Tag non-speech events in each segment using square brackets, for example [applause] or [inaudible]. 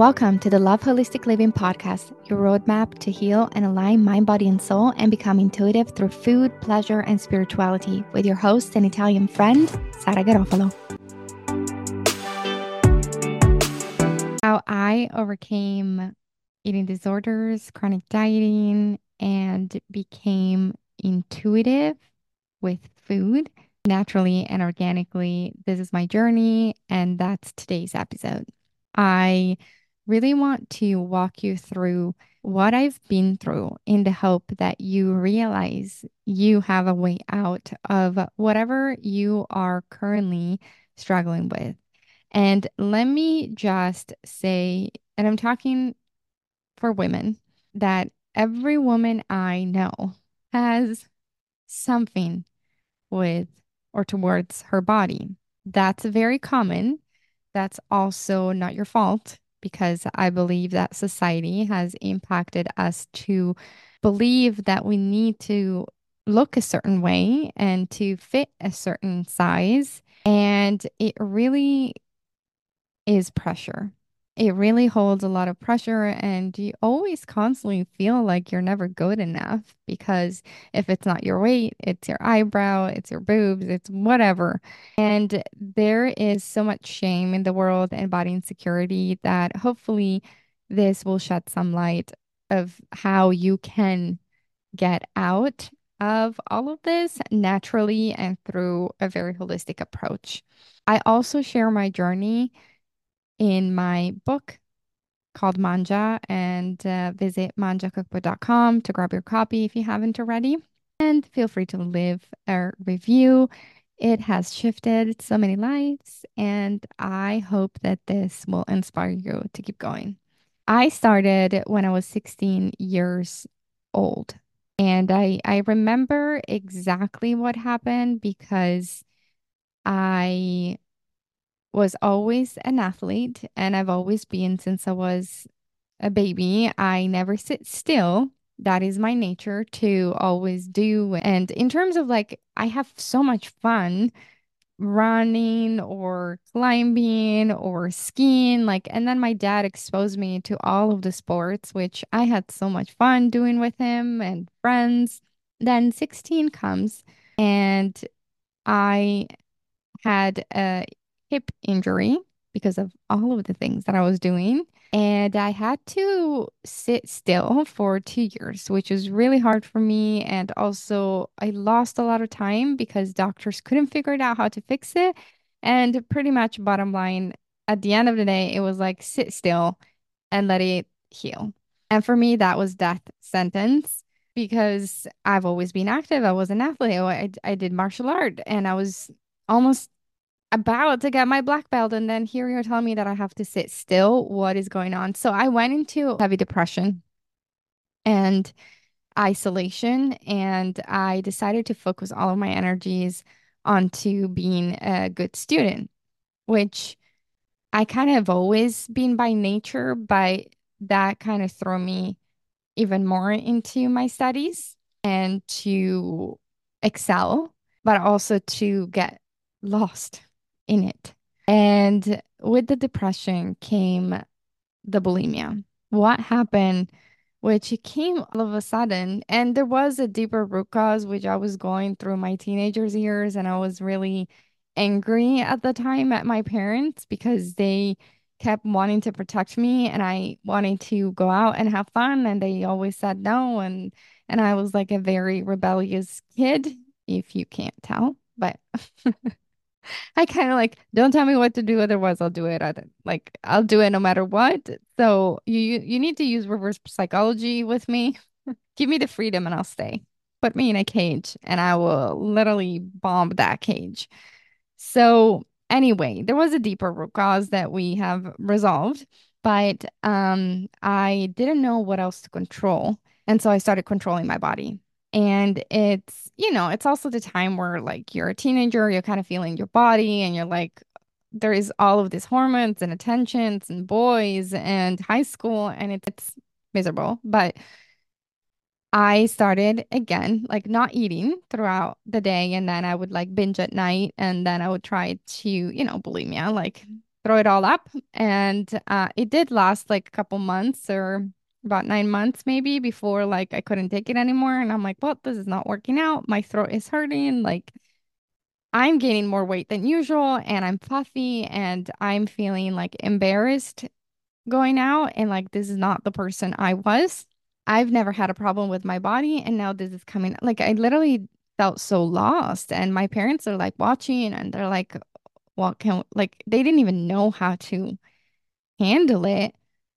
Welcome to the Love Holistic Living Podcast, your roadmap to heal and align mind, body, and soul and become intuitive through food, pleasure, and spirituality with your host and Italian friend, Sara Garofalo. How I overcame eating disorders, chronic dieting, and became intuitive with food naturally and organically. This is my journey, and that's today's episode. I really want to walk you through what I've been through in the hope that you realize you have a way out of whatever you are currently struggling with. And let me just say, and I'm talking for women, that every woman I know has something with or towards her body. That's very common. That's also not your fault because I believe that society has impacted us to believe that we need to look a certain way and to fit a certain size. And it really is pressure it really holds a lot of pressure and you always constantly feel like you're never good enough because if it's not your weight, it's your eyebrow, it's your boobs, it's whatever. And there is so much shame in the world and body insecurity that hopefully this will shed some light of how you can get out of all of this naturally and through a very holistic approach. I also share my journey in my book called Mangia and uh, visit mangiacookbook.com to grab your copy if you haven't already. And feel free to leave a review. It has shifted so many lives, and I hope that this will inspire you to keep going. I started when I was 16 years old, and I, I remember exactly what happened because I was always an athlete and I've always been since I was a baby. I never sit still. That is my nature to always do. And in terms of like, I have so much fun running or climbing or skiing. Like, and then my dad exposed me to all of the sports, which I had so much fun doing with him and friends. Then 16 comes and I had a hip injury because of all of the things that I was doing. And I had to sit still [laughs] for two years, which was really hard for me. And also, I lost a lot of time because doctors couldn't figure it out how to fix it. And pretty much, bottom line, at the end of the day, it was like sit still and let it heal. And for me, that was death sentence because I've always been active. I was an athlete. I, I did martial art and I was almost about to get my black belt and then here you're telling me that I have to sit still. What is going on? So I went into heavy depression and isolation and I decided to focus all of my energies onto being a good student, which I kind of always been by nature, but that kind of threw me even more into my studies and to excel, but also to get lost in it. And with the depression came the bulimia. What happened, which came all of a sudden, and there was a deeper root cause, which I was going through my teenagers years, and I was really angry at the time at my parents because they kept wanting to protect me and I wanted to go out and have fun and they always said no and and I was like a very rebellious kid if you can't tell but [laughs] I kind of like don't tell me what to do, otherwise I'll do it. I like I'll do it no matter what. So you you need to use reverse psychology with me. [laughs] Give me the freedom and I'll stay. Put me in a cage and I will literally bomb that cage. So anyway, there was a deeper root cause that we have resolved, but um I didn't know what else to control. And so I started controlling my body. And it's, you know, it's also the time where like you're a teenager, you're kind of feeling your body and you're like, there is all of these hormones and attentions and boys and high school and it's, it's miserable. But I started again, like not eating throughout the day. And then I would like binge at night. And then I would try to, you know, bulimia, like throw it all up. And uh, it did last like a couple months or about nine months maybe before like I couldn't take it anymore. And I'm like, well, this is not working out. My throat is hurting. Like I'm gaining more weight than usual and I'm puffy and I'm feeling like embarrassed going out. And like, this is not the person I was. I've never had a problem with my body. And now this is coming. Like, I literally felt so lost. And my parents are like watching and they're like, what can, like, they didn't even know how to handle it.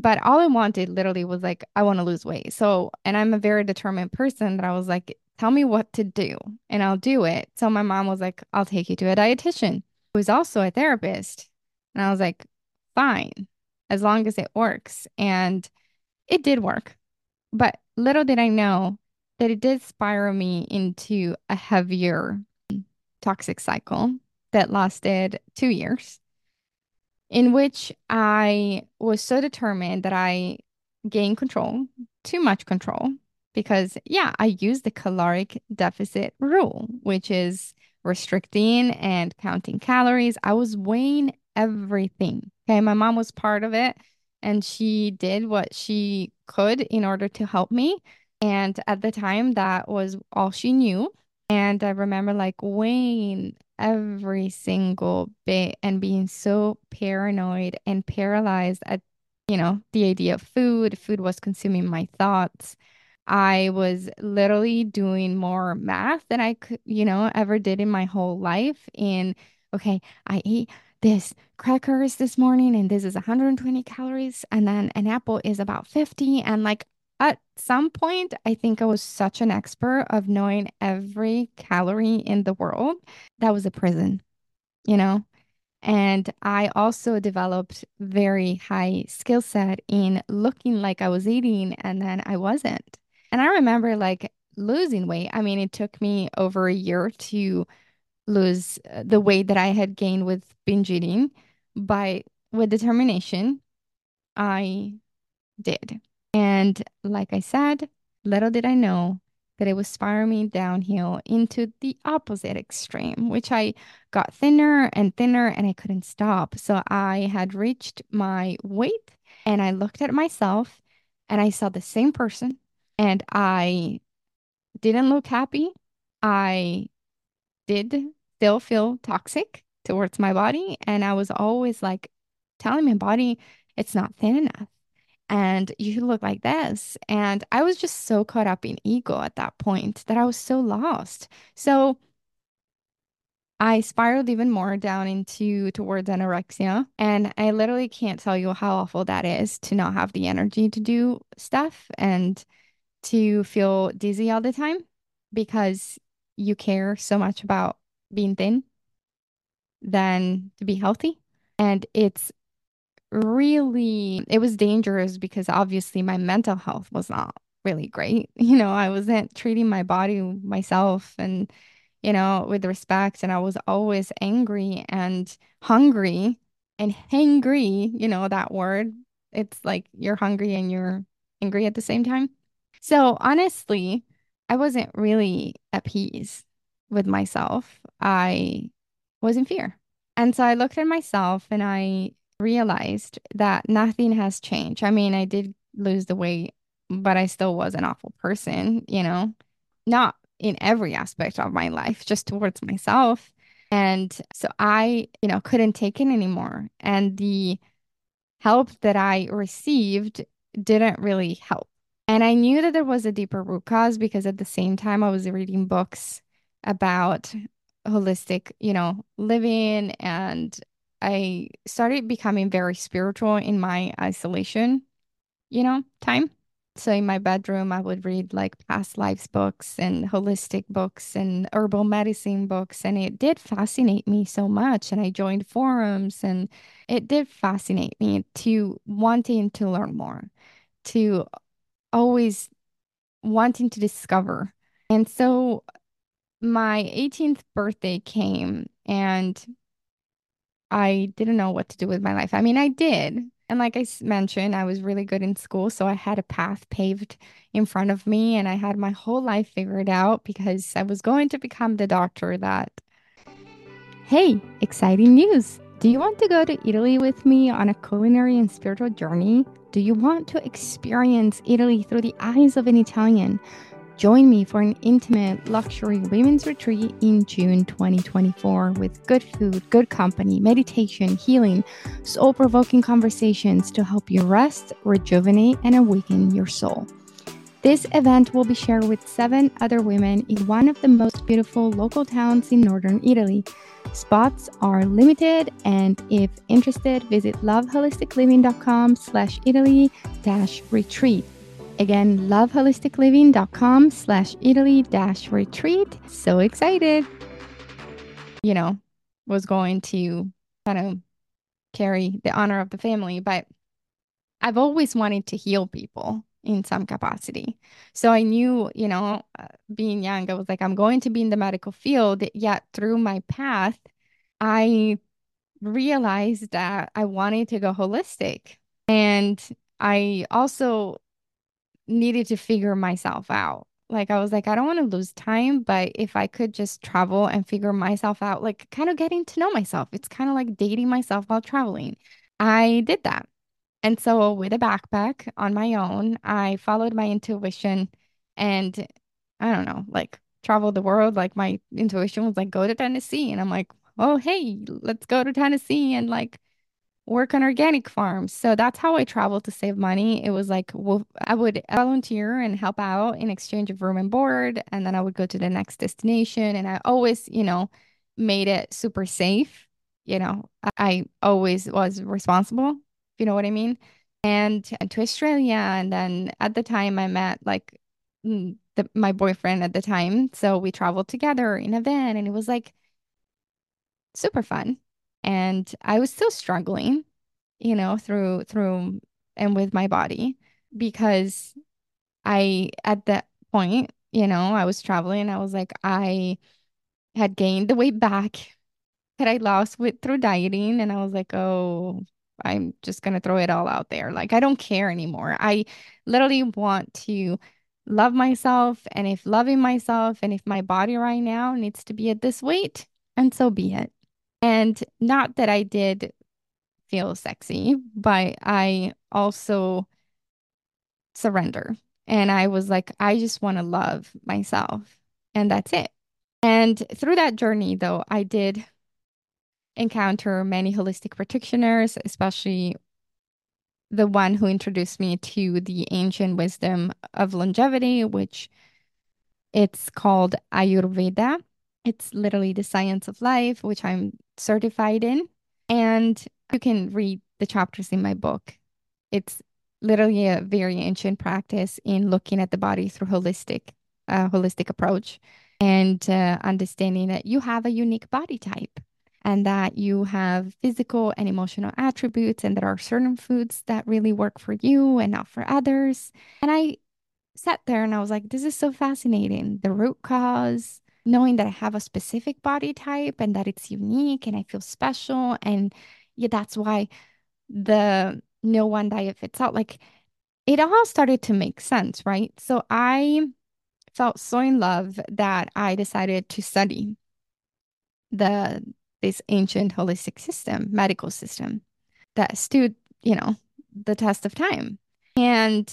But all I wanted literally was like, I want to lose weight. So, and I'm a very determined person that I was like, tell me what to do and I'll do it. So my mom was like, I'll take you to a dietitian who is also a therapist. And I was like, fine, as long as it works. And it did work. But little did I know that it did spiral me into a heavier toxic cycle that lasted two years in which I was so determined that I gained control, too much control, because yeah, I used the caloric deficit rule, which is restricting and counting calories. I was weighing everything. Okay. My mom was part of it and she did what she could in order to help me. And at the time, that was all she knew. And I remember like weighing every single bit and being so paranoid and paralyzed at, you know, the idea of food. Food was consuming my thoughts. I was literally doing more math than I could, you know, ever did in my whole life. In, okay, I ate this crackers this morning and this is 120 calories and then an apple is about 50 and like at some point, I think I was such an expert of knowing every calorie in the world. That was a prison, you know? And I also developed very high skill set in looking like I was eating and then I wasn't. And I remember like losing weight. I mean, it took me over a year to lose uh, the weight that I had gained with binge eating, but with determination, I did. And like I said, little did I know that it was spiraling downhill into the opposite extreme, which I got thinner and thinner and I couldn't stop. So I had reached my weight and I looked at myself and I saw the same person and I didn't look happy. I did still feel toxic towards my body. And I was always like telling my body, it's not thin enough and you look like this. And I was just so caught up in ego at that point that I was so lost. So I spiraled even more down into towards anorexia. And I literally can't tell you how awful that is to not have the energy to do stuff and to feel dizzy all the time because you care so much about being thin than to be healthy. And it's really, it was dangerous because obviously my mental health was not really great. [laughs] You know, I wasn't treating my body myself and, you know, with respect. And I was always angry and hungry and hangry, you know, that word. It's like you're hungry and you're angry at the same time. So honestly, I wasn't really at peace with myself. I was in fear. And so I looked at myself and I realized that nothing has changed. I mean, I did lose the weight, but I still was an awful person, you know, not in every aspect of my life, just towards myself. And so I, you know, couldn't take it anymore. And the help that I received didn't really help. And I knew that there was a deeper root cause because at the same time I was reading books about holistic, you know, living and I started becoming very spiritual in my isolation, you know, time. So in my bedroom, I would read like past lives books and holistic books and herbal medicine books. And it did fascinate me so much. And I joined forums and it did fascinate me to wanting to learn more, to always wanting to discover. And so my 18th birthday came and I didn't know what to do with my life. I mean, I did. And like I mentioned, I was really good in school. So I had a path paved in front of me and I had my whole life figured out because I was going to become the doctor that, hey, exciting news. Do you want to go to Italy with me on a culinary and spiritual journey? Do you want to experience Italy through the eyes of an Italian? Join me for an intimate luxury women's retreat in June 2024 with good food, good company, meditation, healing, soul provoking conversations to help you rest, rejuvenate, and awaken your soul. This event will be shared with seven other women in one of the most beautiful local towns in northern Italy. Spots are limited, and if interested, visit loveholisticliving.com slash Italy dash retreat. Again, loveholisticliving.com slash Italy dash retreat. So excited. You know, was going to kind of carry the honor of the family, but I've always wanted to heal people in some capacity. So I knew, you know, uh, being young, I was like, I'm going to be in the medical field. Yet through my path, I realized that I wanted to go holistic. And I also needed to figure myself out. Like, I was like, I don't want to lose time, but if I could just travel and figure myself out, like, kind of getting to know myself, it's kind of like dating myself while traveling. I did that. And so, with a backpack on my own, I followed my intuition and I don't know, like travel the world. Like, my intuition was like, go to Tennessee. And I'm like, oh, hey, let's go to Tennessee and like work on organic farms. So that's how I traveled to save money. It was like well, I would volunteer and help out in exchange of room and board, and then I would go to the next destination. And I always, you know, made it super safe. You know, I always was responsible, if you know what I mean. And, to Australia, and then at the time I met like mm, the, my boyfriend at the time, so we traveled together in a van, and it was like super fun. And I was still struggling, you know, through through and with my body because I at that point, you know, I was traveling, I was like I had gained the weight back that I lost with through dieting and I was like, "Oh, I'm just going to throw it all out there. Like I don't care anymore. I literally want to love myself and if loving myself and if my body right now needs to be at this weight, and so be it." And not that I did feel sexy, but I also surrender. And I was like, I just want to love myself. And that's it. And through that journey, though, I did encounter many holistic practitioners, especially the one who introduced me to the ancient wisdom of longevity, which it's called Ayurveda. It's literally the science of life, which I'm certified in. And you can read the chapters in my book. It's literally a very ancient practice in looking at the body through holistic, uh, holistic approach and uh, understanding that you have a unique body type and that you have physical and emotional attributes and there are certain foods that really work for you and not for others. And I sat there and I was like, this is so fascinating. The root cause, knowing that I have a specific body type and that it's unique and I feel special. And yeah, that's why the no one diet fits all. Like it all started to make sense, right? So I felt so in love that I decided to study the this ancient holistic system, medical system that stood, you know, the test of time. And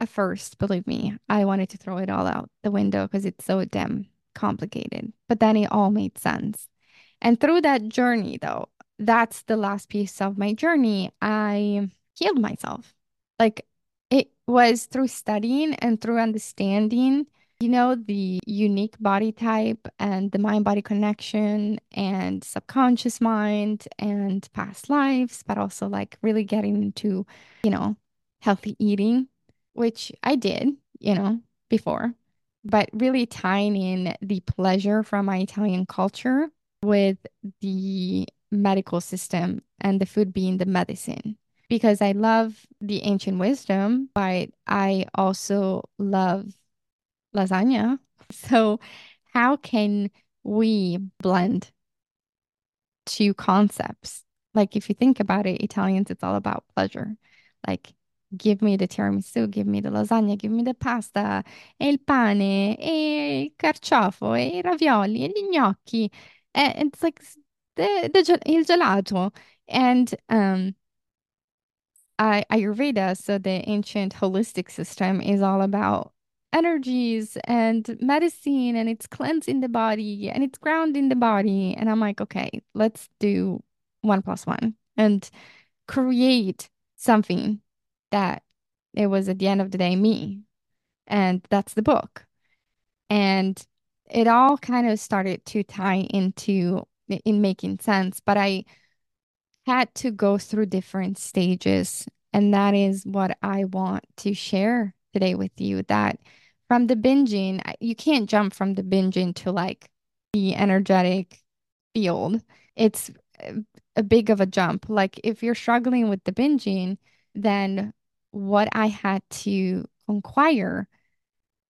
at first, believe me, I wanted to throw it all out the window because it's so damn complicated. But then it all made sense. And through that journey, though, that's the last piece of my journey. I healed myself. Like it was through studying and through understanding, you know, the unique body type and the mind body connection and subconscious mind and past lives, but also like really getting into, you know, healthy eating, which I did, you know, before, but really tying in the pleasure from my Italian culture with the medical system and the food being the medicine because I love the ancient wisdom, but I also love lasagna. [laughs] So, how can we blend two concepts? Like, if you think about it, Italians, it's all about pleasure. Like, give me the tiramisù, give me the lasagna, give me the pasta, e il pane, e il carciofo, e i ravioli, e gli gnocchi. And it's like the, the il gelato. And um, I, Ayurveda, so the ancient holistic system, is all about energies and medicine, and it's cleansing the body and it's grounding the body. And I'm like, okay, let's do one plus one and create something that it was at the end of the day me. And that's the book. And it all kind of started to tie into in making sense, but I had to go through different stages. And that is what I want to share today with you that from the binging, you can't jump from the binging to like the energetic field. It's eh, a big of a jump. Like if you're struggling with the binging, then what I had to inquire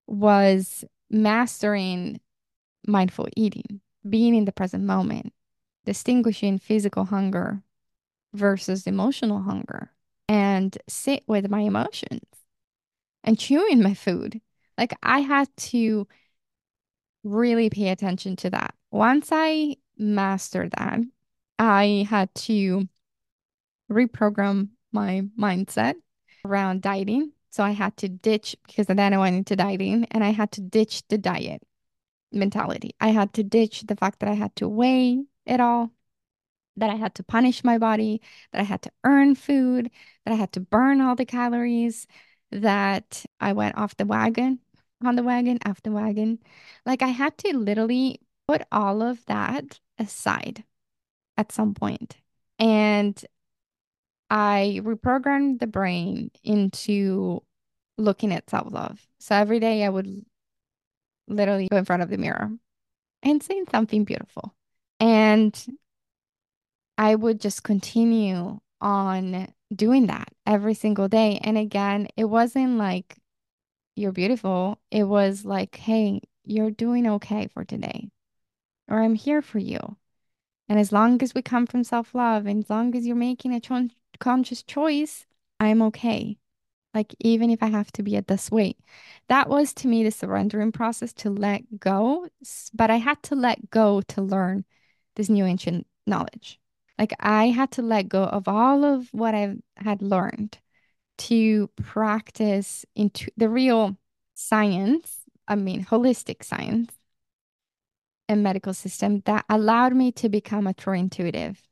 was mastering mindful eating, being in the present moment, distinguishing physical hunger versus emotional hunger, and sit with my emotions and chewing my food. Like I had to really pay attention to that. Once I mastered that, I had to reprogram my mindset around dieting. So I had to ditch because then I went into dieting and I had to ditch the diet mentality. I had to ditch the fact that I had to weigh it all, that I had to punish my body, that I had to earn food, that I had to burn all the calories, that I went off the wagon, on the wagon, off the wagon. Like I had to literally put all of that aside at some point. And I reprogrammed the brain into looking at self-love. So every day I would literally go in front of the mirror and saying something beautiful. And I would just continue on doing that every single day. And again, it wasn't like you're beautiful. It was like, hey, you're doing okay for today, or I'm here for you. And as long as we come from self-love, and as long as you're making a cho conscious choice, I'm okay. Like, even if I have to be at this weight. That was to me the surrendering process to let go. But I had to let go to learn this new ancient knowledge. Like, I had to let go of all of what I had learned to practice into the real science, I mean, holistic science and medical system that allowed me to become a true intuitive.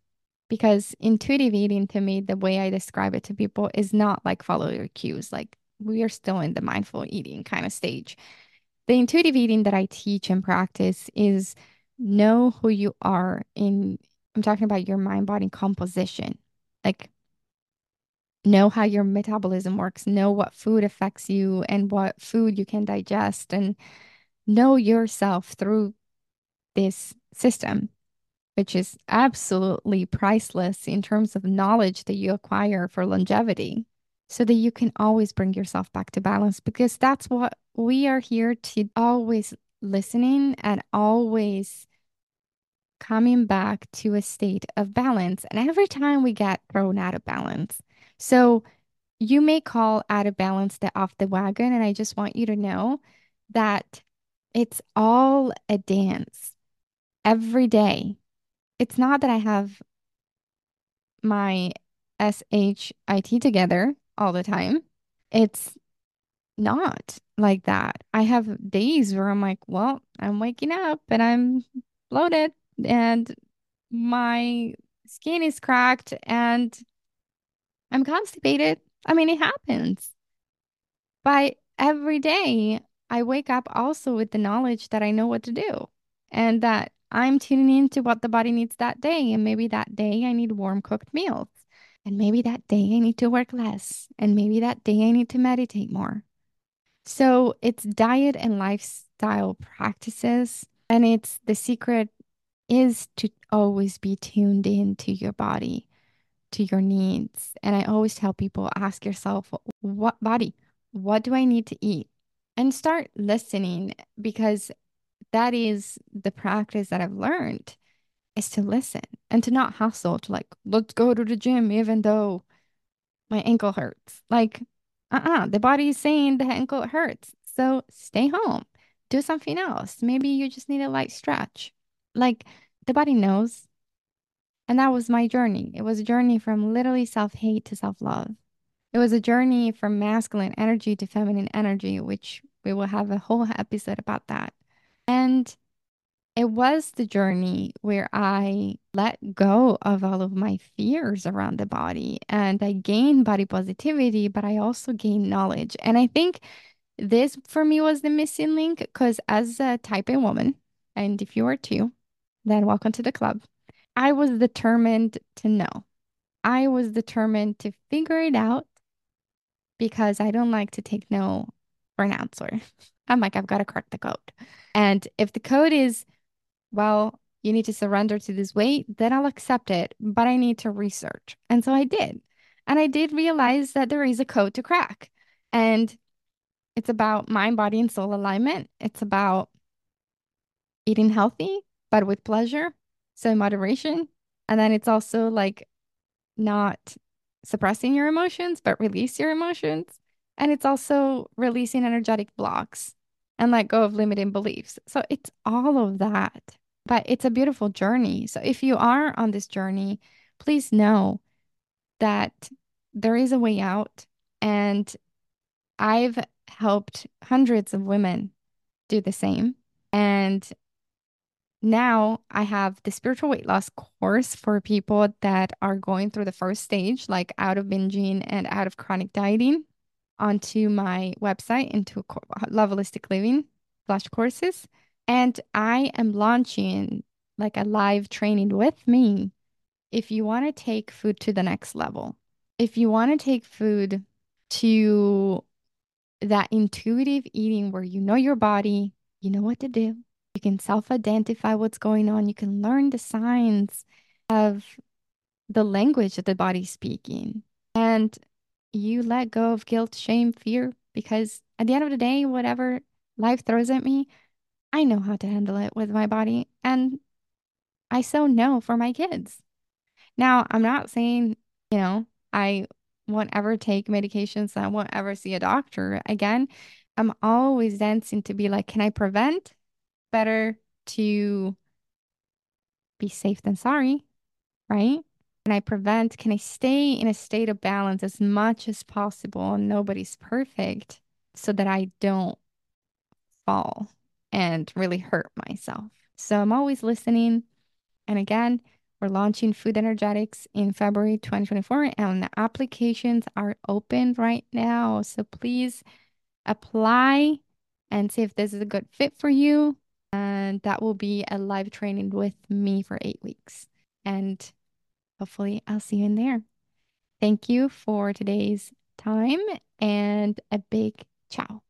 Because intuitive eating to me the way i describe it to people is not like follow your cues like we are still in the mindful eating kind of stage. The intuitive eating that i teach and practice is know who you are in i'm talking about your mind body composition. Like know how your metabolism works know what food affects you and what food you can digest and know yourself through this system which is absolutely priceless in terms of knowledge that you acquire for longevity, so that you can always bring yourself back to balance. Because that's what we are here to always listening and always coming back to a state of balance. And every time we get thrown out of balance, so you may call out of balance the off the wagon. And I just want you to know that it's all a dance every day it's not that I have my SHIT together all the time. It's not like that. I have days where I'm like, well, I'm waking up and I'm bloated and my skin is cracked and I'm constipated. I mean, it happens. But every day I wake up also with the knowledge that I know what to do and that I'm tuning into what the body needs that day. And maybe that day I need warm cooked meals. And maybe that day I need to work less. And maybe that day I need to meditate more. So it's diet and lifestyle practices. And it's the secret is to always be tuned in to your body, to your needs. And I always tell people ask yourself, what body, what do I need to eat? And start listening because that is the practice that I've learned is to listen and to not hustle to like, let's go to the gym even though my ankle hurts. Like, uh-uh, the body is saying the ankle hurts. So stay home. Do something else. Maybe you just need a light stretch. Like the body knows. And that was my journey. It was a journey from literally self hate to self love. It was a journey from masculine energy to feminine energy, which we will have a whole episode about that. And it was the journey where I let go of all of my fears around the body and I gained body positivity, but I also gained knowledge. And I think this for me was the missing link because as a type A woman, and if you are too, then welcome to the club. I was determined to know. I was determined to figure it out because I don't like to take no for an answer. [laughs] I'm like, I've got to crack the code. And if the code is, well, you need to surrender to this weight, then I'll accept it, but I need to research. And so I did. And I did realize that there is a code to crack. And it's about mind, body, and soul alignment. It's about eating healthy, but with pleasure. So moderation. And then it's also like not suppressing your emotions, but release your emotions. And it's also releasing energetic blocks and let go of limiting beliefs. So it's all of that, but it's a beautiful journey. So if you are on this journey, please know that there is a way out. And I've helped hundreds of women do the same. And now I have the spiritual weight loss course for people that are going through the first stage, like out of binging and out of chronic dieting, onto my website into Love Holistic Living flash courses. And I am launching like a live training with me if you want to take food to the next level. If you want to take food to that intuitive eating where you know your body, you know what to do, you can self identify what's going on. You can learn the signs of the language that the body's speaking. And you let go of guilt, shame, fear, because at the end of the day, whatever life throws at me, I know how to handle it with my body. And I so know for my kids. Now, I'm not saying, you know, I won't ever take medications, I won't ever see a doctor again. I'm always dancing to be like, can I prevent? better to be safe than sorry, right? Can I prevent, can I stay in a state of balance as much as possible? Nobody's perfect so that I don't fall and really hurt myself. So I'm always listening. And again, we're launching Food Energetics in February 2024, and the applications are open right now. So please apply and see if this is a good fit for you and that will be a live training with me for eight weeks. And hopefully, I'll see you in there. Thank you for today's time and a big ciao.